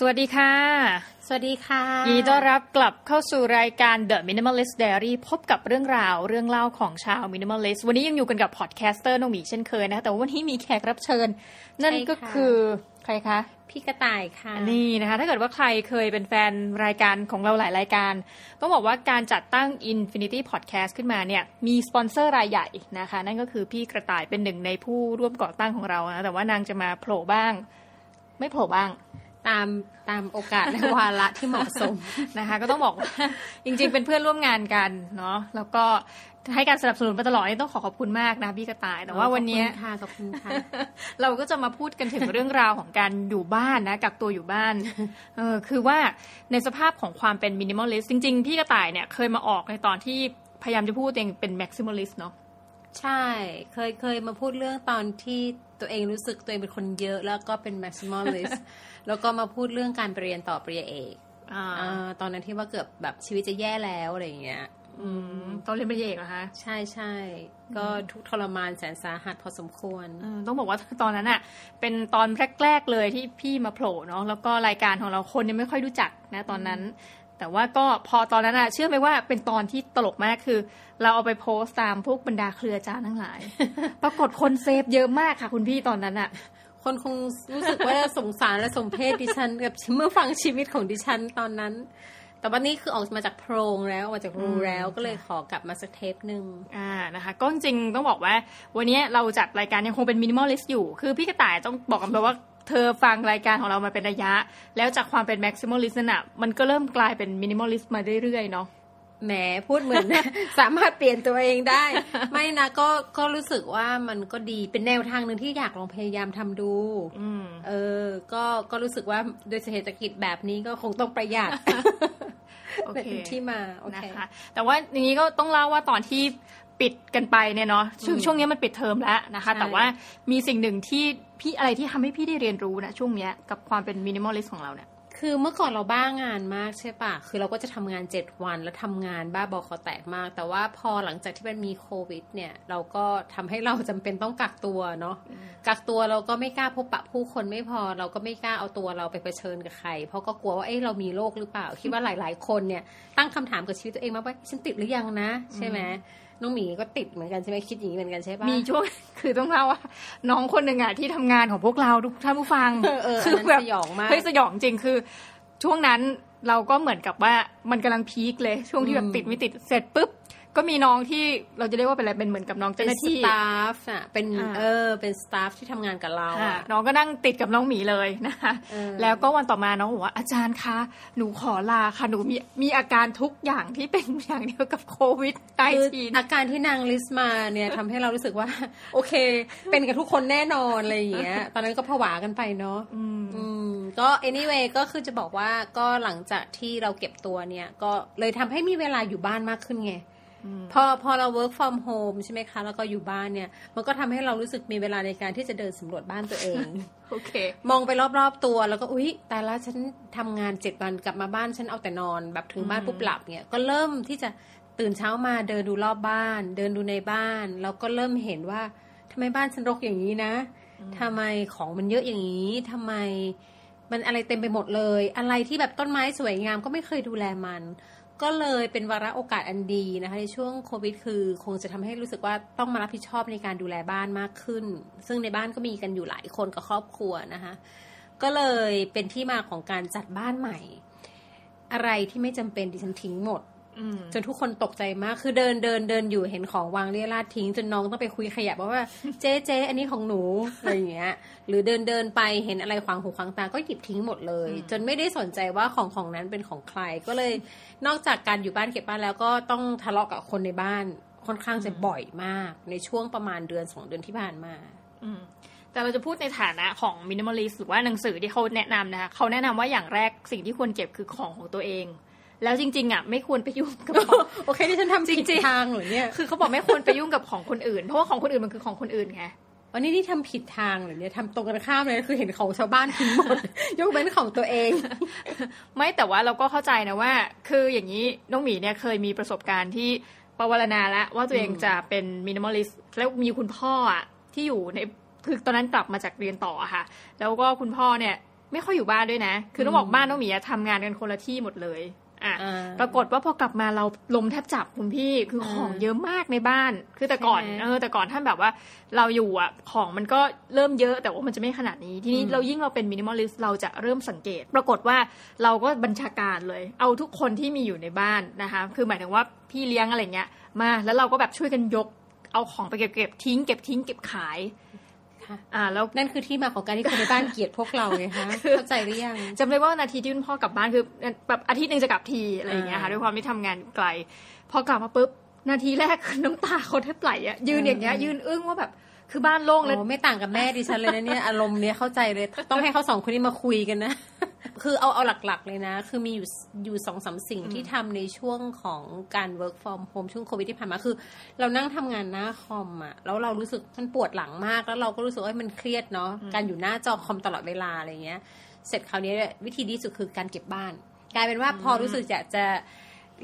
สวัสดีค่ะ สวัสดีค่ะ ยินดีต้อนรับกลับเข้าสู่รายการ The Minimalist Diary พบกับเรื่องราวเรื่องเล่าของชาว Minimalist วันนี้ยังอยู่กันกับ podcaster น้องหมีเช่นเคยนะแต่ว่าวันนี้มีแขกรับเชิญ นั่นก็คือใครคะ พี่กระต่ายค่ะ นี่นะคะ ถ้าเกิดว่าใครเคยเป็นแฟนรายการของเราหลายรายการ ต้องบอกว่าการจัดตั้ง Infinity Podcast ขึ้นมาเนี่ย มีสปอนเซอร์รายใหญ่นะคะ นั่นก็คือพี่กระต่ายเป็นหนึ่งในผู้ร่วมก่อตั้งของเรานะแต่ว่านางจะมาโผล่บ้าง ไม่โผล่บ้าง ตามตามโอกาสและวาระที่เหมาะสมนะคะ ก็ต้องบอกว่าจริง ๆ เป็นเพื่อนร่วมงานกันเนาะแล้วก็ให้การสนับสนุนมาตลอดนี่ต้องขอขอบคุณมากนะพี่กระต่าย แต่ว่าวันนี้ขอบคุณค่ะขอบคุณค่ะเราก็จะมาพูดกันถึงเรื่องราวของการอยู่บ้านนะกักตัวอยู่บ้านเออคือว่าในสภาพของความเป็น minimalist จริง ๆ พี่กระต่ายเนี่ยเคยมาออกในตอนที่พยายามจะพูดตัวเองเป็น maximalist เนาะใช่เคยเคยมาพูดเรื่องตอนที่ ตัวเองรู้สึกตัวเองเป็นคนเยอะแล้วก็เป็น maximalist แล้วก็มาพูดเรื่องการไปเรียนต่อปริญญาเอกอ่าอ่าตอนนั้นที่ว่าเกือบแบบชีวิตจะแย่แล้วอะไรอย่างเงี้ยอืมตอนเรียนปริญญาเอกเหรอคะ ใช่ใช่ก็ทุกข์ทรมานแสนสาหัสพอสมควรเออต้องบอกว่าตอนนั้นอะเป็นตอนแรก ๆ เลยที่พี่มาโผล่เนาะแล้วก็รายการของเราคนยังไม่ค่อยรู้จักนะตอนนั้น แต่ว่าก็พอตอนนั้นอะเชื่อไหมว่าเป็นตอนที่ตลกมากคือ เราเอาไปโพสต์ตามพวกบรรดาเครืออาจารย์ทั้งหลาย ปรากฏคน save เยอะมากค่ะ คุณพี่ตอนนั้นอะคนคงรู้สึกว่าสงสารและสมเพชดิฉันกับเมื่อฟังชีวิตของดิฉันตอนนั้น แต่วันนี้คือออกมาจากโพรงแล้วออกมาจากรูแล้วก็เลยขอกลับมาสักเทปหนึ่งอ่านะคะ ก็จริงๆต้องบอกว่า วันนี้เราจัดรายการยังคงเป็น minimalist อยู่ คือพี่กระต่ายต้องบอกกันเลยว่า เธอฟังรายการของเรามาเป็นระยะ แล้วจากความเป็น maximalist นั่นอะมันก็เริ่มกลายเป็น minimalist มาเรื่อยๆเนาะแหมพูดเหมือน สามารถเปลี่ยนตัวเองได้ ไม่นะก็ก็รู้สึกว่ามันก็ดีเป็นแนวทางหนึ่งที่อยากลองพยายามทำดูอืมเออ ก็ก็รู้สึกว่าโดยเศรษฐกิจแบบนี้ก็คงต้องประหยัด โอเคเป็นที่มาโอเคนะคะแต่ว่าอย่างนี้ก็ต้องเล่าว่าตอนที่ปิดกันไปเนี่ยเนาะช่วงช่วงนี้มันปิดเทอมแล้วนะคะใช่แต่ว่ามีสิ่งหนึ่งที่พี่อะไรที่ทำให้พี่ได้เรียนรู้นะช่วงเนี้ยกับความเป็น minimalist ของเราเนี่ย คือเมื่อก่อนเราบ้างานมากใช่ปะคือเราก็จะทำงานเจ็ดวันแล้วทำงานบ้าบอคอแตกมาก แต่ว่าพอหลังจากที่มันมีโควิด เนี่ย เราก็ทำให้เราจำเป็นต้องกักตัวเนาะกักตัวเราก็ไม่กล้าพบปะผู้คนไม่พอ เราก็ไม่กล้าเอาตัวเราไปเผชิญกับใคร เพราะก็กลัวว่าเอ้เรามีโรคหรือเปล่าคิดว่าหลาย ๆ คนเนี่ยตั้งคำถามกับชีวิตตัวเองมาว่าฉันติดหรือยังนะ ใช่ไหม น้องหมีก็ติดเหมือนกันใช่ไหมคิดอย่างนี้เหมือนกันใช่ปะ มีช่วง คือต้องเล่าว่า น้องคนหนึ่งอะที่ทำงานของพวกเราทุกท่านผู้ฟังเออเออคือันนั้นแบบสยองมากเฮ้ยสยองจริงคือ ช่วงนั้นเราก็เหมือนกับว่ามันกำลังพีคเลย ช่วงที่แบบติดไม่ติดเสร็จปุ๊บ ก็มีน้องที่เราจะเรียกว่าเป็นอะไรเป็นเหมือนกับน้องเป็เจ้านหน้าสที่ตาฟอะเป็นอ่าเออเป็นสตาฟที่ทำงานกับเราอะอะน้องก็นั่งติดกับน้องหมีเลยนะคะเออแล้วก็วันต่อมาน้องบอกว่าอาจารย์คะหนูขอลาค่ะหนูมีมีอาการทุกอย่างที่เป็นอย่างเดียวกับโควิดไคือทีนอาการที่นางลิสต์มาเนี่ยทำให้เรารู้สึกว่า โอเค เป็นกับทุกคนแน่นอนอะไรอย่างเงี้ยตอนนั้นก็ผวากันไปเนาะอืมก็ anyway ก็คือจะบอกว่าก็หลังจากที่เราเก็บตัวเนี่ย ก็เลยทำให้มีเวลาอยู่บ้านมากขึ้นไง พอพอเรา work from home ใช่ไหมคะ แล้วก็อยู่บ้านเนี่ย มันก็ทำให้เรารู้สึกมีเวลาในการที่จะเดินสำรวจบ้านตัวเอง โอเค มองไปรอบๆตัวแล้วก็อุ๊ยแต่ละฉันทำงานเจ็ดวันกลับมาบ้านฉันเอาแต่นอน แบบถึงบ้านปุ๊บหลับเนี่ยก็เริ่มที่จะตื่นเช้ามาเดินดูรอบบ้าน เดินดูในบ้าน แล้วก็เริ่มเห็นว่าทำไมบ้านฉันรกอย่างนี้นะทำไมของมันเยอะอย่างนี้ทำไมมันอะไรเต็มไปหมดเลย อะไรที่แบบต้นไม้สวยงามก็ไม่เคยดูแลมัน ก็เลยเป็นวาระโอกาสอันดีนะคะในช่วงโควิด คือคงจะทำให้รู้สึกว่าต้องมารับผิดชอบในการดูแลบ้านมากขึ้น ซึ่งในบ้านก็มีกันอยู่หลายคนกับครอบครัวนะคะ ก็เลยเป็นที่มาของการจัดบ้านใหม่ อะไรที่ไม่จำเป็นดิฉันทิ้งหมด จนทุกคนตกใจมาก คือเดินเดินเดินอยู่เห็นของวางเรี่ยราดทิ้ง จนน้องต้องไปคุยขยะบอกว่า เจ๊เจ๊อันนี้ของหนูอะไรอย่างเงี้ย หรือเดินเดินไปเห็นอะไรขวางหูขวางตาก็หยิบทิ้งหมดเลย จนไม่ได้สนใจว่าของของนั้นเป็นของใคร ก็เลยนอกจากการอยู่บ้านเก็บบ้านแล้วก็ต้องทะเลาะกับคนในบ้านค่อนข้างจะบ่อยมาก ในช่วงประมาณเดือนสองเดือนที่ผ่านมา อืมแต่เราจะพูดในฐานะของมินิมอลิสหรือว่าหนังสือที่เขาแนะนำนะคะเขาแนะนำว่าอย่างแรกสิ่งที่ควรเก็บคือของของตัวเอง แล้วจริง ๆอะไม่ควรไปยุ่งกับของโอเคที่ฉันทำผิดจริงๆทางเหรือเนี่ยคือเขาบอกไม่ควรไปยุ่งกับของคนอื่น เพราะว่าของคนอื่นมันคือของคนอื่นไงวันนี้ที่ทำผิดทางเหรือเนี่ยทำตรงกันข้ามเลยคือเห็นของชาวบ้านทิ้งหมดยกเว้นของตัวเอง ไม่แต่ว่าเราก็เข้าใจนะว่า คืออย่างนี้น้องหมีเนี่ยเคยมีประสบการณ์ที่ประวรณาแล้วว่าตัวเองจะเป็นมินิมอลิสแล้วมีคุณพ่ออะที่อยู่ในคือตอนนั้นกลับมาจากเรียนต่ออะค่ะ แล้วก็คุณพ่อเนี่ย ไม่ค่อยอยู่บ้านด้วยนะ คือต้องบอกบ้านน้องหมีอะทำงานกันคนละที่หมดเลย อะอ่าปรากฏว่าพอกลับมาเราลมแทบจับคุณพี่คือของเยอะมากในบ้าน คือแต่ก่อนใช่ไหมเออแต่ก่อนท่านแบบว่าเราอยู่อะของมันก็เริ่มเยอะแต่ว่ามันจะไม่ขนาดนี้ ทีนี้อืมเรายิ่งเราเป็น minimalist เราจะเริ่มสังเกต ปรากฏว่าเราก็บัญชาการเลย เอาทุกคนที่มีอยู่ในบ้านนะคะคือหมายถึงว่าพี่เลี้ยงอะไรเงี้ยมาแล้วเราก็แบบช่วยกันยกเอาของไปเก็บเก็บทิ้งเก็บทิ้งเก็บขาย ค่ะอ่าแล้วนั่นคือที่มาของการที่คนในบ้านเกลียดพวกเราไงคะคือเข้าใจหรือยังจำได้ว่านาทีที่คุณพ่อกลับบ้านคือแบบอาทิตย์หนึ่งจะกลับทีอะไรอย่างเงี้ยค่ะอ่าด้วยความที่ทำงานไกล พอกลับมาปุ๊บนาทีแรกคือน้ำตาเขาแทบไหลอะยืนอย่างเงี้ยอืมยืนอึ้งว่าแบบคือบ้านโล่งแล้วโอ้ไม่ต่างกับแม่ดิฉันเลยนะเนี่ยอารมณ์เนี้ยเข้าใจเลย ต้องให้เขาสองคนนี้มาคุยกันนะ คือเอาเอาหลักๆเลยนะ คือมีอยู่อยู่สองสามสิ่งที่ทำในช่วงของการ work from home ช่วงโควิดที่ผ่านมาคือ เรานั่งทำงานหน้าคอมอะแล้วเรารู้สึกมันปวดหลังมาก แล้วเราก็รู้สึกว่ามันเครียดเนาะการอยู่หน้าจอคอมตลอดเวลาอะไรเงี้ย เสร็จคราวนี้วิธีดีที่สุดคือการเก็บบ้าน กลายเป็นว่าพอรู้สึกอยากจะ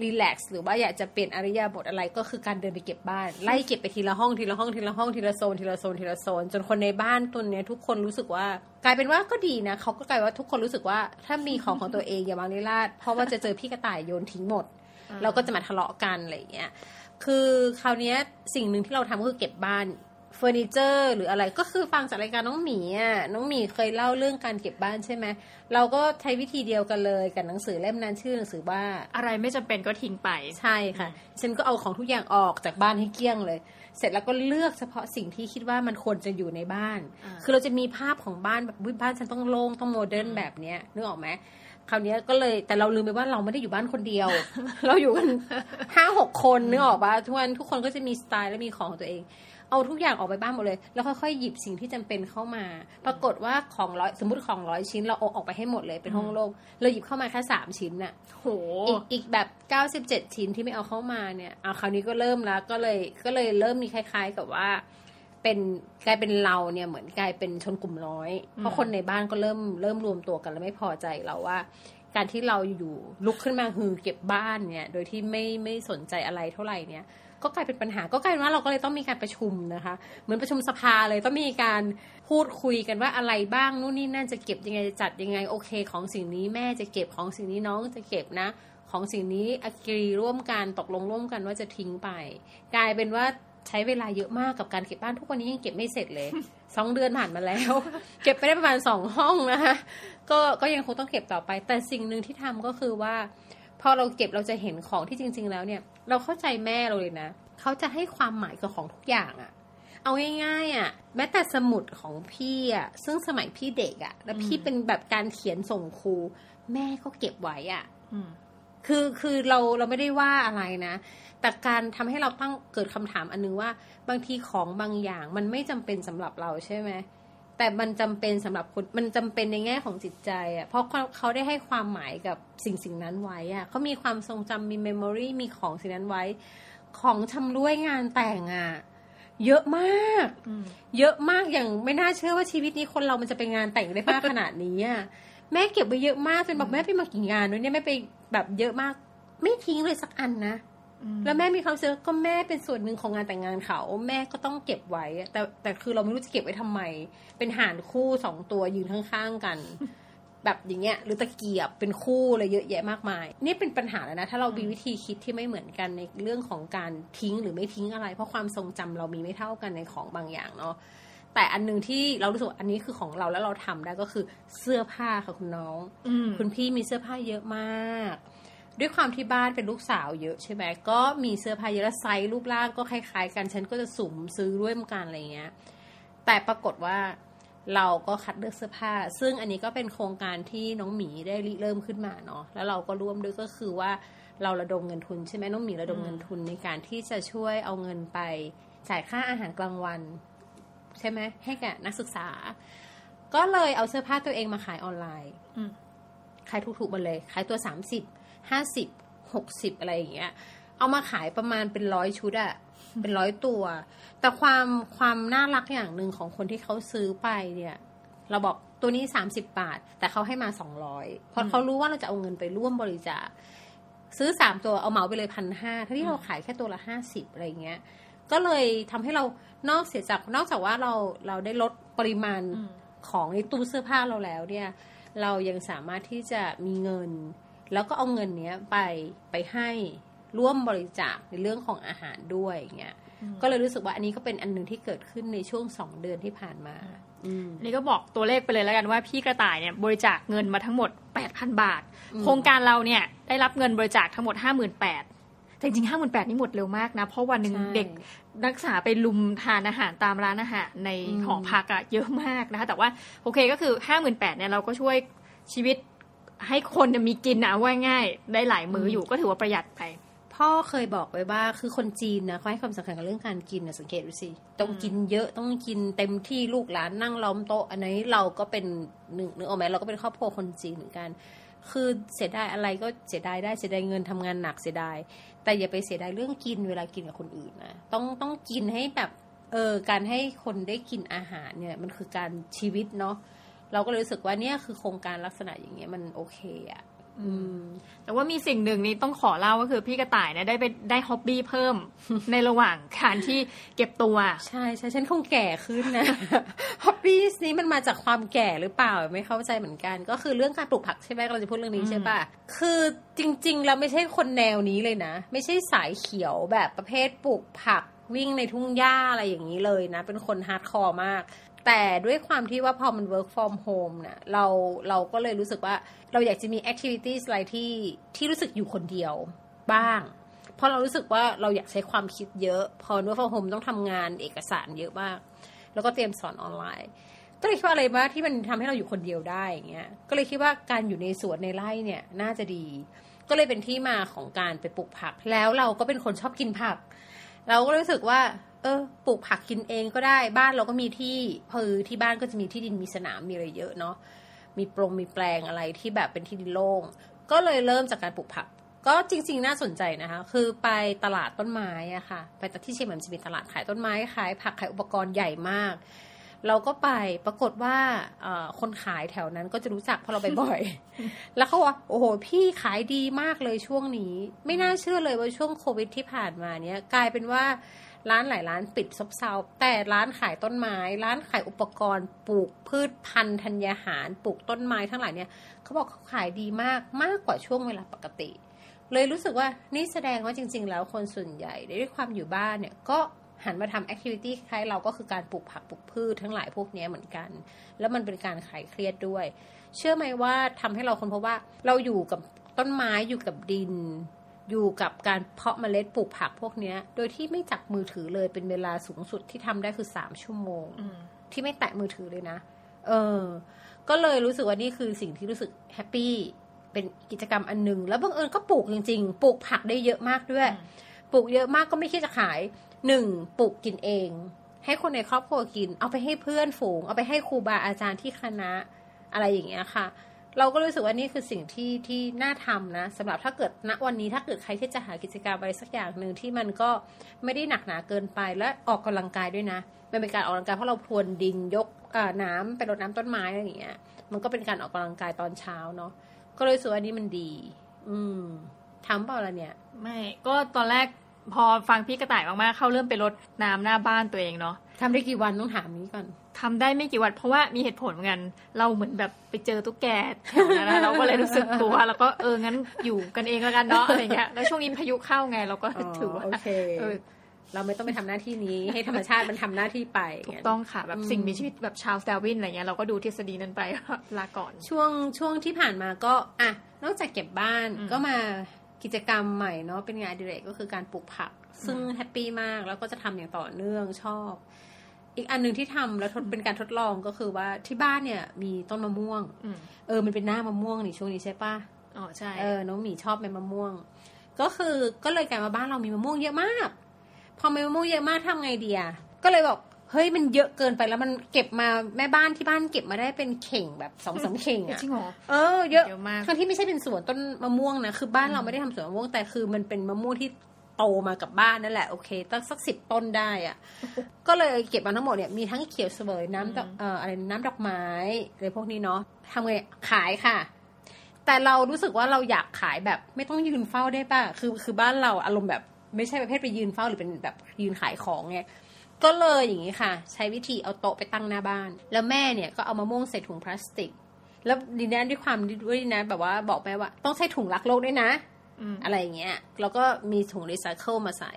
รีแลกซ์หรือว่าอยากจะเปลี่ยนอริยาบทอะไรก็คือการเดินไปเก็บบ้าน ไล่เก็บไปทีละห้องทีละห้องทีละห้องทีละโซนทีละโซนทีละโซน จนคนในบ้านตัวเนี้ยทุกคนรู้สึกว่ากลายเป็นว่าก็ดีนะเขาก็กลายว่าทุกคนรู้สึกว่าถ้ามีของของตัวเองอย่าวางในลาดเพราะว่าจะเจอพี่กระต่ายโยนทิ้งหมดเราก็จะมาทะเลาะกันอะไรอย่างเงี้ยคือคราวเนี้ยสิ่งหนึ่งที่เราทำก็คือเก็บบ้านเฟอร์นิเจอร์ หรืออะไรก็คือฟังจากรายการน้องหมีอะน้องหมีเคยเล่าเรื่องการเก็บบ้านใช่ไหมเราก็ใช้วิธีเดียวกันเลยกับหนังสือเล่มนั้นชื่อหนังสือว่า อะไรไม่จำเป็นก็ทิ้งไปใช่ค่ะ ฉันก็เอาของทุกอย่างออกจากบ้านให้เกลี้ยงเลย เสร็จแล้วก็เลือกเฉพาะสิ่งที่คิดว่ามันควรจะอยู่ในบ้านอ่าคือเราจะมีภาพของบ้านแบบอุ๊ยบ้านฉันต้องโล่งต้องโมเดิร์นแบบเนี้ยนึกออกไหมคราวเนี้ยก็เลยแต่เราลืมไปว่าเราไม่ได้อยู่บ้านคนเดียว เราอยู่กันห้าหกคนนึกออกปะทุกวันทุกคนก็จะมีสไตล์และมีของของตัวเอง เอาทุกอย่างออกไปบ้านหมดเลย แล้วค่อยๆหยิบสิ่งที่จำเป็นเข้ามา ปรากฏว่าของร้อยสมมติของร้อยชิ้น เราเอาออกไปให้หมดเลยเป็นห้องโล่งเราหยิบเข้ามาแค่สามชิ้นน่ะโหอีกอีกแบบ97ชิ้นที่ไม่เอาเข้ามาเนี่ยเอาคราวนี้ก็เริ่มแล้วก็เลยก็เลยเริ่มมีคล้าย ๆ กับว่าเป็นกลายเป็นเราเนี่ยเหมือนกลายเป็นชนกลุ่มน้อย เพราะคนในบ้านก็เริ่มเริ่มรวมตัวกันแล้วไม่พอใจเราว่า การที่เราอยู่ลุกขึ้นมาฮือเก็บบ้านเนี่ย โดยที่ไม่ไม่สนใจอะไรเท่าไหร่เนี่ย ก็กลายเป็นปัญหาก็กลายเป็นว่าเราก็เลยต้องมีการประชุมนะคะ เหมือนประชุมสภาเลยต้องมีการพูดคุยกันว่าอะไรบ้างนู่นนี่นั่นจะเก็บยังไงจะจัดยังไงโอเค ของสิ่งนี้แม่จะเก็บของสิ่งนี้น้องจะเก็บนะ ของสิ่งนี้อกรีร่วมกันตกลงร่วมกันว่าจะทิ้งไป กลายเป็นว่าใช้เวลาเยอะมากกับการเก็บบ้านทุกวันนี้ยังเก็บไม่เสร็จเลยสองเดือนผ่านมาแล้ว เก็บไปได้ประมาณสองห้องนะคะก็ก็ยังคงต้องเก็บต่อไป แต่สิ่งหนึ่งที่ทำก็คือว่า พอเราเก็บเราจะเห็นของที่จริง ๆ แล้วเนี่ย เราเข้าใจแม่เราเลยนะเขาจะให้ความหมายกับของทุกอย่างอะเอาง่ายๆอะแม้แต่สมุดของพี่อะซึ่งสมัยพี่เด็กอะแล้วพี่เป็นแบบการเขียนส่งครู แม่ก็เก็บไว้อะอืมคือคือเราเราไม่ได้ว่าอะไรนะ แต่การทำให้เราตั้งเกิดคำถามอันนึงว่า บางทีของบางอย่างมันไม่จำเป็นสำหรับเราใช่ไหม แต่มันจำเป็นสำหรับคนมันจำเป็นในแง่ของจิตใจอะ่ะเพราะเขาเขาได้ให้ความหมายกับสิ่งสิ่งนั้นไว้อะ่ะเขามีความทรงจำมีเมมโมรีมีของสิ่งนั้นไว้ ของชำร่วยงานแต่งอะ่ะเยอะมากอืมเยอะมากอย่างไม่น่าเชื่อว่าชีวิตนี้คนเรามันจะเป็นงานแต่งได้มากขนาดนี้อะแม่เก็บไว้เยอะมากจนแบบแม่ไปมากี่งานด้วยเนี่ยแม่ไปแบบเยอะมาก ไม่ทิ้งเลยสักอันนะ แล้วแม่มีความรู้สึกว่าก็แม่เป็นส่วนหนึ่งของงานแต่งงานเขา แม่ก็ต้องเก็บไว้อะแต่แต่คือเราไม่รู้จะเก็บไว้ทำไม เป็นห่านคู่สองตัวยืนข้างๆกัน แบบอย่างเงี้ย หรือตะเกียบเป็นคู่อะไรเยอะแยะมากมาย นี่เป็นปัญหาแล้วนะ ถ้าเรามีวิธีคิดที่ไม่เหมือนกันในเรื่องของการทิ้งหรือไม่ทิ้งอะไร เพราะความทรงจำเรามีไม่เท่ากันในของบางอย่างเนาะแต่อันหนึ่งที่เรารู้สึกว่าอันนี้คือของเราแล้วเราทำได้ก็คือเสื้อผ้าค่ะคุณน้องอืมคุณพี่มีเสื้อผ้าเยอะมาก ด้วยความที่บ้านเป็นลูกสาวเยอะใช่ไหมก็มีเสื้อผ้าเยอะและไซส์รูปร่างก็คล้าย ๆ กันฉันก็จะสุ่มซื้อร่วมกันอะไรเงี้ย แต่ปรากฏว่าเราก็คัดเลือกเสื้อผ้า ซึ่งอันนี้ก็เป็นโครงการที่น้องหมีได้ริเริ่มขึ้นมาเนาะแล้วเราก็ร่วมด้วยก็คือว่าเราระดมเงินทุนใช่ไหมน้องหมีระดมเงินทุนในการที่จะช่วยเอาเงินไปจ่ายค่าอาหารกลางวัน ใช่ไหมให้แก่นักศึกษา ก็เลยเอาเสื้อผ้าตัวเองมาขายออนไลน์อืมขายถูกๆมาเลย ขายตัวสามสิบ ห้าสิบหกสิบอะไรอย่างเงี้ย เอามาขายประมาณเป็นร้อยชุดอะเป็นร้อยตัว แต่ความความน่ารักอย่างหนึ่งของคนที่เขาซื้อไปเนี่ย เราบอกตัวนี้สามสิบบาท แต่เขาให้มาสองร้อยเพราะเขารู้ว่าเราจะเอาเงินไปร่วมบริจาคซื้อสามตัวเอาเหมาไปเลยพันห้าทั้งที่เราขายแค่ตัวละห้าสิบอะไรเงี้ย ก็เลยทำให้เรานอกเสียจากนอกจากว่าเราเราได้ลดปริมาณของในตู้เสื้อผ้าเราแล้วเนี่ย เรายังสามารถที่จะมีเงิน แล้วก็เอาเงินเนี้ยไปไปให้ร่วมบริจาคในเรื่องของอาหารด้วยอย่างเงี้ยก็เลยรู้สึกว่าอันนี้ก็เป็นอันหนึ่งที่เกิดขึ้นในช่วงสองเดือนที่ผ่านมาอืมนี่ก็บอกตัวเลขไปเลยแล้วกันว่าพี่กระต่ายเนี่ยบริจาคเงินมาทั้งหมด 8,000 บาทอืมโครงการเราเนี่ยได้รับเงินบริจาคทั้งหมด 58,000แต่จริงๆ58,000นี่หมดเร็วมากนะ เพราะวันหนึ่งใช่เด็กนักศึกษาไปลุมทานอาหารตามร้านอาหารในอืมหอพักอะเยอะมากนะคะ แต่ว่าโอเคก็คือ58,000เนี่ยเราก็ช่วยชีวิต ให้คนเนี่ยมีกินนะว่าง่ายได้หลายมื้ออยู่ก็ถือว่าประหยัดไปพ่อเคยบอกไว้ว่าคือคนจีนนะเขาให้ความสำคัญกับเรื่องการกินนะสังเกตดูสิต้องกินเยอะต้องกินเต็มที่ลูกหลานนั่งล้อมโต๊ะ อันนี้เราก็เป็นหนึ่งนึกออกไหมเราก็เป็นครอบครัวคนจีนเหมือนกัน คือเสียดายอะไรก็เสียดายได้เสียดายเงินทำงานหนักเสียดาย แต่อย่าไปเสียดายเรื่องกินเวลากินกับคนอื่นนะต้องต้องกินให้แบบเออการให้คนได้กินอาหารเนี่ยมันคือการชีวิตเนาะ เราก็เลยรู้สึกว่าเนี่ยคือโครงการลักษณะอย่างเงี้ยมันโอเคอะ่ะอืมแต่ว่ามีสิ่งหนึ่งนี้ต้องขอเล่าก็คือพี่กระต่ายเนี่ยได้ไปได้ฮ็อบบี้เพิ่ม ในระหว่างการที่เก็บตัว ใช่ใช่ฉันคงแก่ขึ้นนะ hobby นี้มันมาจากความแก่หรือเปล่าไม่เข้าใจเหมือนกัน ก็คือเรื่องการปลูกผักใช่ไหมเราจะพูดเรื่องนี้ใช่ปะคือจริงๆเราไม่ใช่คนแนวนี้เลยนะ ไม่ใช่สายเขียวแบบประเภทปลูกผักวิ่งในทุ่งหญ้าอะไรอย่างนี้เลยนะ เป็นคน hardcore มาก แต่ด้วยความที่ว่าพอมัน work from home นะเราเราก็เลยรู้สึกว่าเราอยากจะมี activities อะไรที่ที่รู้สึกอยู่คนเดียวบ้าง เพราะเรารู้สึกว่าเราอยากใช้ความคิดเยอะ พอ work from home ต้องทำงานเอกสารเยอะมาก แล้วก็เตรียมสอนออนไลน์ก็เลยคิดว่าอะไรบ้างที่มันทำให้เราอยู่คนเดียวได้อย่างเงี้ย ก็เลยคิดว่าการอยู่ในสวนในไร่เนี่ยน่าจะดี ก็เลยเป็นที่มาของการไปปลูกผัก แล้วเราก็เป็นคนชอบกินผัก เราก็รู้สึกว่า เออปลูกผักกินเองก็ได้บ้านเราก็มีที่พือที่บ้านก็จะมีที่ดินมีสนามมีอะไรเยอะเนาะมีปรงมีแปลงอะไรที่แบบเป็นที่ดินโล่งก็เลยเริ่มจากการปลูกผัก ก็จริง ๆ น่าสนใจนะคะ คือไปตลาดต้นไม้อะค่ะ ไปที่เชียงใหม่จะมีตลาดขายต้นไม้ขายผักขายอุปกรณ์ใหญ่มาก เราก็ไปปรากฏว่าคนขายแถวนั้นก็จะรู้จักเพราะเราไปบ่อย แล้วเขาว่าโอ้โหพี่ขายดีมากเลยช่วงนี้ ไม่น่าเชื่อเลยว่าช่วงโควิดที่ผ่านมาเนี้ยกลายเป็นว่า ร้านหลายร้านปิดซบเซาแต่ร้านขายต้นไม้ ร้านขายอุปกรณ์ ปลูกพืชพันธุ์ธัญญาหาร ปลูกต้นไม้ทั้งหลายเนี่ยเขาบอกเขาขายดีมากมากกว่าช่วงเวลาปกติ เลยรู้สึกว่านี่แสดงว่าจริง ๆ แล้วคนส่วนใหญ่ด้วยความอยู่บ้านเนี่ยก็หันมาทำแอคทิวิตี้คล้ายเราก็คือการปลูกผักปลูกพืชทั้งหลายพวกนี้เหมือนกัน แล้วมันเป็นการคลายเครียดด้วย เชื่อไหมว่าทำให้เราคนพบว่าเราอยู่กับต้นไม้อยู่กับดิน อยู่กับการเพาะเมล็ดปลูกผักพวกเนี้ยโดยที่ไม่จับมือถือเลยเป็นเวลาสูงสุดที่ทำได้คือสามชั่วโมงที่ไม่แตะมือถือเลยนะ เออ ก็เลยรู้สึกว่านี่คือสิ่งที่รู้สึกแฮปปี้เป็นกิจกรรมอันหนึ่งแล้วบังเอิญก็ปลูกจริง ๆ ปลูกผักได้เยอะมากด้วยอืมปลูกเยอะมากก็ไม่คิดจะขายหนึ่งปลูกกินเอง ให้คนในครอบครัวกิน เอาไปให้เพื่อนฝูง เอาไปให้ครูบาอาจารย์ที่คณะอะไรอย่างเงี้ยค่ะ เราก็รู้สึกว่านี่คือสิ่งที่ที่น่าทำนะสำหรับถ้าเกิดณวันนี้ถ้าเกิดใครที่จะหากิจกรรมอะไรสักอย่างหนึ่งที่มันก็ไม่ได้หนักหนาเกินไปและออกกำลังกายด้วยนะมันเป็นการออกกำลังกายเพราะเราพรวนดินยกน้ำไปรดน้ำต้นไม้อะไรอย่างเงี้ย มันก็เป็นการออกกำลังกายตอนเช้าเนาะก็เลยรู้สึกว่านี่มันดี อืมทำเปล่าละเนี่ย ไม่ก็ตอนแรก พอฟังพี่กระต่ายมากๆเข้าเริ่มไปรดน้ำหน้าบ้านตัวเองเนาะทำได้กี่วันต้องถามนี้ก่อนทำได้ไม่กี่วันเพราะว่ามีเหตุผลเหมือนกันเราเหมือนแบบไปเจอตุ๊กแกแถวนั้นนะเราก็เลยรู้สึกกลัวแล้วก็เอองั้นอยู่กันเองแล้วกันเนาะอะไรเงี้ยแล้วช่วงนี้พายุเข้าไงเราก็ถือว่าโอเคเออเราไม่ต้องไปทำหน้าที่นี้ ให้ธรรมชาติมันทำหน้าที่ไปถูกต้องค่ะแบบอืมสิ่งมีชีวิตแบบชาลส์ ดาร์วินอะไรเงี้ยเราก็ดูทฤษฎีนั้นไปลาก่อน ช่วงช่วงที่ผ่านมาก็อะนอกจากเก็บบ้านอืมก็มา กิจกรรมใหม่เนาะเป็นงานอดิเรกก็คือการปลูกผัก ซึ่ง happy มากแล้วก็จะทำอย่างต่อเนื่องชอบ อีกอันหนึ่งที่ทำแล้วทดเป็นการทดลองก็คือว่าที่บ้านเนี่ย มีต้นมะม่วงอืมเออมันเป็นหน้ามะม่วงนี่ช่วงนี้ใช่ปะอ๋อใช่เออน้องหมีชอบเป็นมะม่วง ก็คือก็เลยกลายมาบ้านเรามีมะม่วงเยอะมาก พอมีมะม่วงเยอะมากทำไงดีอะก็เลยบอก เฮ้ยมันเยอะเกินไปแล้วมันเก็บมาแม่บ้านที่บ้านเก็บมาได้เป็นเข่งแบบสองสามเข่งอะจริงเหรอเออเยอะเยอะมากทั้งที่ไม่ใช่เป็นสวนต้นมะม่วงนะคือบ้านเราไม่ได้ทำสวนมะม่วงแต่คือมันเป็นมะม่วงที่โตมากับบ้านนั่นแหละโอเคตั้งสักสิบต้นได้อะก็เลยเก็บมาทั้งหมดเนี่ยมีทั้งเขียวเสวยน้ำดอกเอ่ออะไรน้ำดอกไม้อะไรพวกนี้เนาะทำไงขายค่ะ แต่เรารู้สึกว่าเราอยากขายแบบไม่ต้องยืนเฝ้าได้ป่ะคือคือบ้านเราอารมณ์แบบไม่ใช่ประเภทไปยืนเฝ้าหรือเป็นแบบยืนขายของไง ก็เลยอย่างนี้ค่ะ ใช้วิธีเอาโต๊ะไปตั้งหน้าบ้าน แล้วแม่เนี่ยก็เอามะม่วงใส่ถุงพลาสติก แล้วดีนะด้วยความด้วยนะ แบบว่าบอกแม่ว่า ต้องใช้ถุงรักโลกด้วยนะอืมอะไรอย่างเงี้ยแล้วก็มีถุงรีไซเคิลมาใส่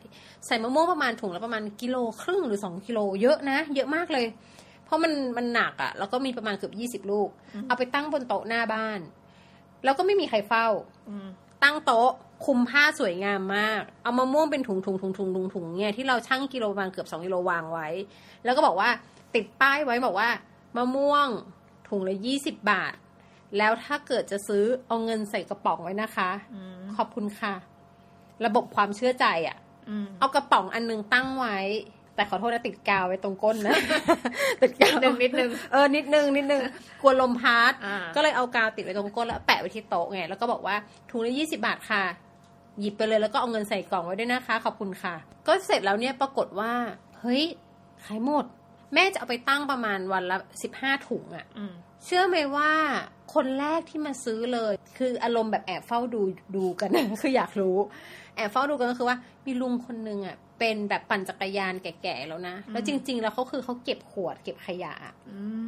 ใส่มะม่วงประมาณถุงละประมาณกิโลครึ่งหรือสองกิโลเยอะนะ เยอะมากเลย เพราะมันมันหนักอะ่ะ แล้วก็มีประมาณเกือบยี่สิบลูก เอาไปตั้งบนโต๊ะหน้าบ้าน แล้วก็ไม่มีใครเฝ้าอืมตั้งโต๊ะ คุมผ้าสวยงามมาก เอามะม่วงเป็นถุงถุงถุงถุงถุงถุงเนี่ยที่เราชั่งกิโลประมาณเกือบสองกิโลวางไว้ แล้วก็บอกว่าติดป้ายไว้บอกว่ามะม่วงถุงละยี่สิบบาท แล้วถ้าเกิดจะซื้อเอาเงินใส่กระป๋องไว้นะคะอืมขอบคุณค่ะ ระบบความเชื่อใจอะ่ะอืมเอากระป๋องอันนึงตั้งไว้ แต่ขอโทษนะติดกาวไว้ตรงก้นนะ ติดกาวนิดนึงนิดนึงเออนิดนึงนิดนึงกลัวลมพัดอ่าก็เลยเอากาวติดไว้ตรงก้นแล้วแปะไว้ที่โต๊ะไงแล้วก็บอกว่าถุงละยี่สิบาทค่ะ หยิบไปเลยแล้วก็เอาเงินใส่กล่องไว้ด้วยนะคะ ขอบคุณค่ะ ก็เสร็จแล้วเนี่ยปรากฏว่า เฮ้ย ขายหมด แม่จะเอาไปตั้งประมาณวันละสิบห้าถุงอะอืมเชื่อไหมว่าคนแรกที่มาซื้อเลย คืออารมณ์แบบแอบเฝ้าดูดูกัน คืออยากรู้ แอบเฝ้าดูกันก็คือว่ามีลุงคนนึงอะเป็นแบบปั่นจักรยานแก่ๆแล้วนะ แล้วจริง ๆ แล้วเขาคือเขาเก็บขวดเก็บขยะอืม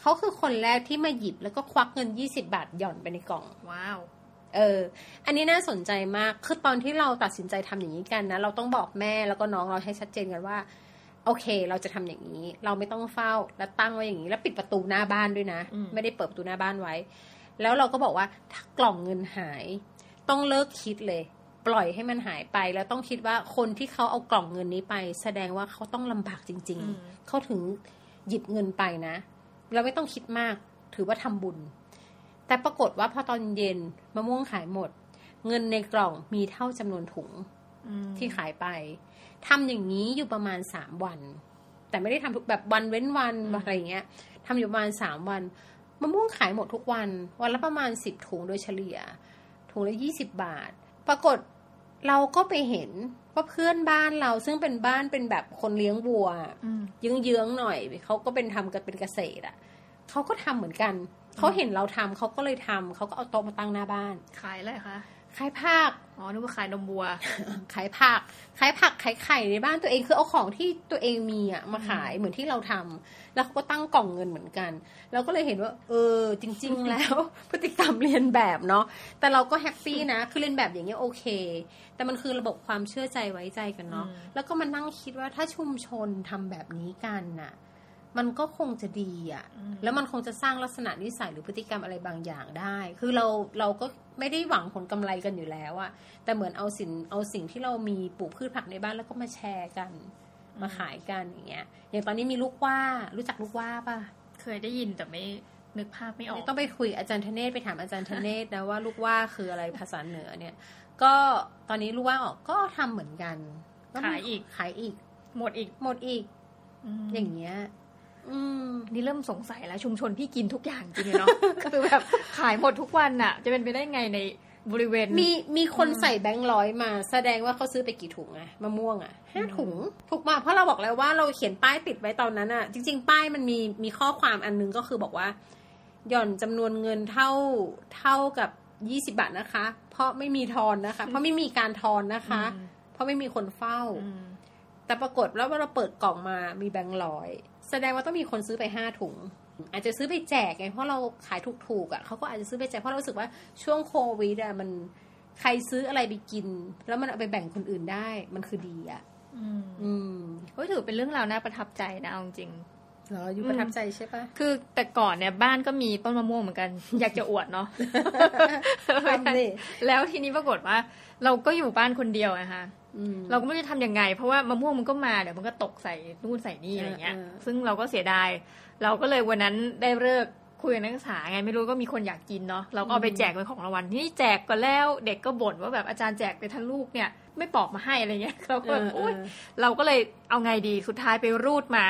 เขาคือคนแรกที่มาหยิบแล้วก็ควักเงิน20บาทหย่อนไปในกล่อง ว้าว เออ อันนี้น่าสนใจมาก คือตอนที่เราตัดสินใจทำอย่างนี้กันนะ เราต้องบอกแม่แล้วก็น้องเราให้ชัดเจนกันว่า โอเค เราจะทำอย่างนี้ เราไม่ต้องเฝ้า แล้วตั้งไว้อย่างนี้ แล้วปิดประตูหน้าบ้านด้วยนะอืมไม่ได้เปิดประตูหน้าบ้านไว้ แล้วเราก็บอกว่าถ้ากล่องเงินหาย ต้องเลิกคิดเลย ปล่อยให้มันหายไป แล้วต้องคิดว่าคนที่เขาเอากล่องเงินนี้ไป แสดงว่าเขาต้องลำบากจริงอืมๆเขาถึงหยิบเงินไปนะ เราไม่ต้องคิดมาก ถือว่าทำบุญ แต่ปรากฏว่าพอตอนเย็นมะม่วงขายหมด เงินในกล่องมีเท่าจำนวนถุงอืมที่ขายไปทำอย่างนี้อยู่ประมาณสามวัน แต่ไม่ได้ทำทุกแบบวันเว้นวันอะไรอย่างเงี้ยทำอยู่ประมาณสามวันมะม่วงขายหมดทุกวัน วันละประมาณสิบถุงโดยเฉลี่ย ถุงละยี่สิบบาท ปรากฏเราก็ไปเห็นว่าเพื่อนบ้านเราซึ่งเป็นบ้านเป็นแบบคนเลี้ยงวัวอืมเยื้องๆหน่อยเขาก็เป็นทำกันเป็นเกษตรอะเขาก็ทำเหมือนกัน เขาเห็นเราทำเขาก็เลยทำเขาก็เอาโต๊ะมาตั้งหน้าบ้าน ขายอะไรคะขายผักอ๋อนึกว่าขายนมวัว ขายผัก ขายผักขายไข่ในบ้านตัวเองคือเอาของที่ตัวเองมีอะมาขายเหมือนที่เราทำแล้วเขาก็ตั้งกล่องเงินเหมือนกัน เราก็เลยเห็นว่า เออ จริง ๆ แล้ว พฤติกรรมเลียนแบบเนาะแต่เราก็ happy นะคือเลียนแบบอย่างเงี้ยโอเค แต่มันคือระบบความเชื่อใจไว้ใจกันเนาะอืมแล้วก็มานั่งคิดว่าถ้าชุมชนทำแบบนี้กันน่ะ มันก็คงจะดีอะ แล้วมันคงจะสร้างลักษณะนิสัยหรือพฤติกรรมอะไรบางอย่างได้ คือเราเราก็ไม่ได้หวังผลกำไรกันอยู่แล้วอะแต่เหมือนเอาสินเอาสิ่งที่เรามีปลูกพืชผักในบ้านแล้วก็มาแชร์กัน มาขายกันอย่างเงี้ย อย่างตอนนี้มีลูกว่า รู้จักลูกว่าป่ะเคยได้ยินแต่ไม่นึกภาพไม่ออก ต้องไปคุยอาจารย์ธเนศไปถามอาจารย์ธเนศนะว่าลูกว่าคืออะไรภาษาเหนือเนี่ย ก็ตอนนี้ลูกว่าออกก็ทำเหมือนกันมีขายอีกขายอีก หมดอีกหมดอีกมอย่างเงี้ยอืม นี่เริ่มสงสัยแล้วชุมชนพี่กินทุกอย่างจริงเลยเนาะคือแบบขายหมดทุกวันน่ะจะเป็นไปได้ไงในบริเวณ มีมีคนใส่แบงค์ร้อยมา แสดงว่าเขาซื้อไปกี่ถุงอะมะม่วงอะห้าถุงถูกมาเพราะเราบอกแล้วว่าเราเขียนป้ายติดไว้ตอนนั้นอะจริง ๆ ป้ายมันมีมีข้อความอันนึงก็คือบอกว่าหย่อนจำนวนเงินเท่าเท่ากับยี่สิบาทนะคะ เพราะไม่มีทอนนะคะ เพราะไม่มีการทอนนะคะอืมเพราะไม่มีคนเฝ้าอืมแต่ปรากฏแล้วว่าเราเปิดกล่องมามีแบงค์ร้อย แสดงว่าต้องมีคนซื้อไปห้าถุง อาจจะซื้อไปแจกไงเพราะเราขายถูกๆอะเขาก็อาจจะซื้อไปแจกเพราะเรารู้สึกว่าช่วงโควิดอะมันใครซื้ออะไรไปกิน แล้วมันเอาไปแบ่งคนอื่นได้ มันคือดีอะอืมอืมก็ถือเป็นเรื่องราวน่าประทับใจนะเอาจริงเหรออยู่ประทับใจใช่ปะคือแต่ก่อนเนี่ยบ้านก็มีต้นมะม่วงเหมือนกัน อยากจะอวดเนาะทำดิแล้วทีนี้ปรากฏว่า เราก็อยู่บ้านคนเดียวนะคะอืม เราก็ไม่รู้จะทำยังไง เพราะว่ามะม่วงมันก็มาเดี๋ยวมันก็ตกใส่นู่นใส่นี่อะไรเงี้ยเออเออซึ่งเราก็เสียดาย เราก็เลยวันนั้นได้เลิกคุยกับนักศึกษาไงไม่รู้ก็มีคนอยากกินเนาะเราก็เอาไปแจกเป็นของรางวัลที่นี่แจกก็แล้วเด็กก็บ่นว่าแบบอาจารย์แจกไปทั้งลูกเนี่ย ไม่ปอกมาให้อะไรเงี้ยเราก็เอแบบอเอโอ๊ยอเราก็เลยเอาไงดีสุดท้ายไปรูดมา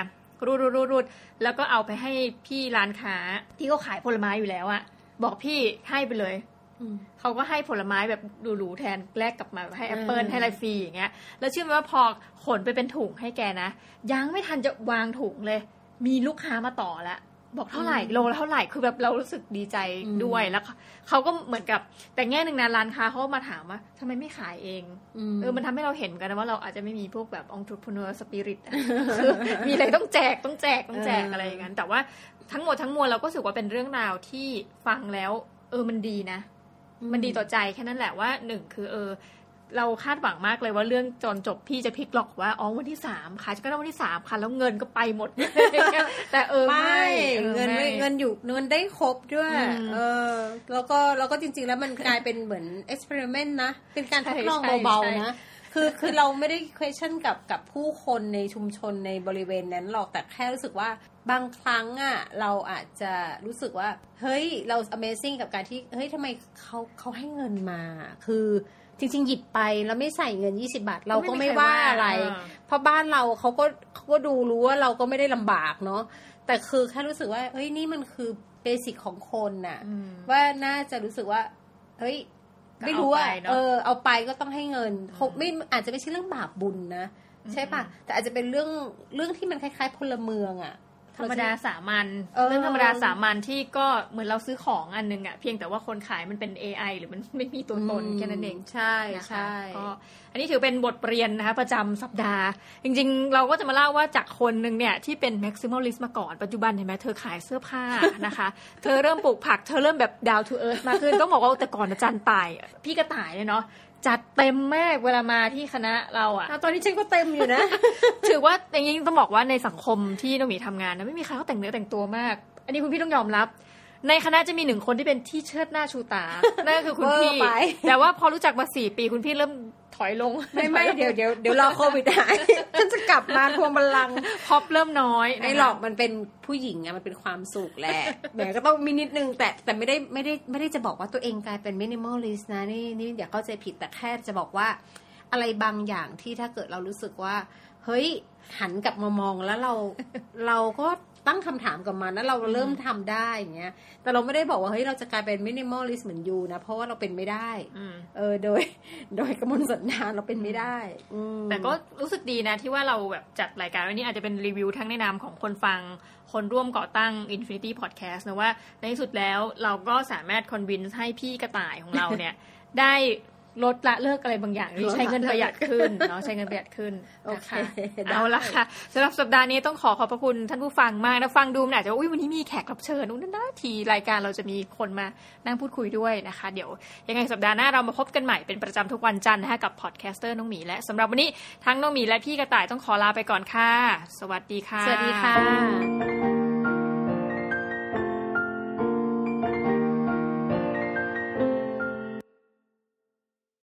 รูดรูดรูดรูดแล้วก็เอาไปให้พี่ร้านค้าที่เขาขายผลไม้อยู่แล้วอะบอกพี่ให้ไปเลยอืม เขาก็ให้ผลไม้แบบหรูๆแทนแลกกลับมาให้แอปเปิลอืมให้อะไรฟรีอย่างเงี้ย แล้วเชื่อไหมว่าพอขนไปเป็นถุงให้แกนะ ยังไม่ทันจะวางถุงเลย มีลูกค้ามาต่อแล้วบอกเท่าไหร่โลละเท่าไหร่คือแบบเรารู้สึกดีใจด้วยแล้วเขาเขาก็เหมือนกับแต่แง่หนึ่งนะร้านค้าเขาก็มาถามว่าทำไมไม่ขายเองเออมันทำให้เราเห็นกันนะว่าเราอาจจะไม่มีพวกแบบ entrepreneur spirit อะคือมีอะไรต้องแจกต้องแจกต้องแจกเออออะไรอย่างนั้นแต่ว่าทั้งหมดทั้งมวลเราก็รู้สึกว่าเป็นเรื่องราวที่ฟังแล้ว เออมันดีนะ มันดีต่อใจแค่นั้นแหละว่าหนึ่งคือเออ เราคาดหวังมากเลยว่าเรื่องจนจบพี่จะพลิกล็อกว่าอ๋อวันที่สามค่ะก็ต้องวันที่สามค่ะแล้วเงินก็ไปหมด แต่เออไม่ออเงินไม่ไม่เงินอยู่เงินได้ครบด้วยอืมเออ แล้วก็แล้วก็จริง ๆ แล้วมันกลายเป็นเหมือน experiment นะ เป็นการทดลองใช่ใช่เบาใช่ๆนะคือคือเราไม่ได้ question กับกับผู้คนในชุมชนในบริเวณนั้นหรอกแต่แค่รู้สึกว่า บางครั้งอะเราอาจจะรู้สึกว่า เฮ้ยเรา amazing กับการที่ เฮ้ยทำไมเขาเขาให้เงินมา คือจริงๆ หยิบไปแล้วไม่ใส่เงิน 20 บาท เราก็ไม่ว่าอะไรเออเพราะบ้านเราเขาก็เขาก็ดูรู้ว่าเราก็ไม่ได้ลำบากเนาะแต่คือแค่รู้สึกว่าเฮ้ยนี่มันคือเบสิกของคนน่ะอืมว่าน่าจะรู้สึกว่า เฮ้ยก็ไม่รู้ว่าเอาไปเนอะเออ เอาไปก็ต้องให้เงินคงไม่อาจจะไม่ใช่เรื่องบาปบุญนะใช่ปะแต่อาจจะเป็นเรื่องเรื่องที่มันคล้าย ๆ พลเมืองอะ ธรรมดาสามัญเออเรื่องธรรมดาสามัญที่ก็เหมือนเราซื้อของอันนึงอะเพียงแต่ว่าคนขายมันเป็น AI หรือมันไม่มีตัวตนแค่นั้นเองใช่นะคะใช่ก็อันนี้ถือเป็นบทเรียนนะคะประจำสัปดาห์ จริงๆ เราก็จะมาเล่าว่าจากคนหนึ่งเนี่ยที่เป็น maximalist มาก่อนปัจจุบันเห็นไหมเธอขายเสื้อผ้านะคะ เธอเริ่มปลูกผักเธอเริ่มแบบ down to earth มากขึ้นต้องบอกว่าแต่ก่อนอาจารย์ต่าย พี่กระต่ายเนี่ยเนาะ จัดเต็มมากเวลามาที่คณะเราอะอะตอนนี้ฉันก็เต็มอยู่นะ ถือว่าอย่างนี้ต้องบอกว่าในสังคมที่น้องหมีทำงานนะไม่มีใครเขาแต่งเนื้อแต่งตัวมาก อันนี้คุณพี่ต้องยอมรับ ในคณะจะมีหนึ่งคนที่เป็นที่เชิดหน้าชูตา นั่นก็คือคุณพี่เวอร์ไปแต่ว่าพอรู้จักมาสี่ปีคุณพี่เริ่ม ถอยลง ไม่ไม่เดี๋ยวเดี๋ยวเดี๋ยวรอโควิดหายฉันจะกลับมาทวงบัลลังก์พอเริ่มน้อยนะคะไม่หรอกมันเป็นผู้หญิงอะมันเป็นความสุขแหละแหมก็ต้องมีนิดนึงแต่แต่ไม่ได้ไม่ได้ไม่ได้จะบอกว่าตัวเองกลายเป็น minimalist นะนี่นี่อย่าเข้าใจผิดแต่แค่จะบอกว่า อะไรบางอย่างที่ถ้าเกิดเรารู้สึกว่า เฮ้ยหันกลับมามองแล้วเราเราก็ ตั้งคำถามกับมันแล้วเราเริ่มทำได้อย่างเงี้ย แต่เราไม่ได้บอกว่าเฮ้ยเราจะกลายเป็น minimalist เหมือน you นะ เพราะว่าเราเป็นไม่ได้อืมเออโดย โดยกระมวลสันดานเราเป็นไม่ได้อืมแต่ก็รู้สึกดีนะที่ว่าเราแบบจัดรายการวันนี้อาจจะเป็นรีวิวทั้งในนามของคนฟังคนร่วมก่อตั้ง Infinity Podcast นะว่าในที่สุดแล้วเราก็สามารถ convince ให้พี่กระต่ายของเราเนี่ย ได้ ลดละเลิกอะไรบางอย่างที่ใช้เงินประหยัดขึ้นเนาะใช้เงินประหยัดขึ้นโอเคนะเคคะได้เอาละค่ะสำหรับสัปดาห์นี้ต้องขอขอบพระคุณท่านผู้ฟังมากนะฟังดูมันอาจจะว่าอุ้ยวันนี้มีแขกรับเชิญนู้นนั่นนะทีรายการเราจะมีคนมานั่งพูดคุยด้วยนะคะ เดี๋ยวยังไงสัปดาห์หน้าเรามาพบกันใหม่เป็นประจำทุกวันจันทร์นะคะกับ podcaster น้องหมีและสำหรับวันนี้ทั้งน้องหมีและพี่กระต่ายต้องขอลาไปก่อนค่ะ สวัสดีค่ะ สวัสดีค่ะ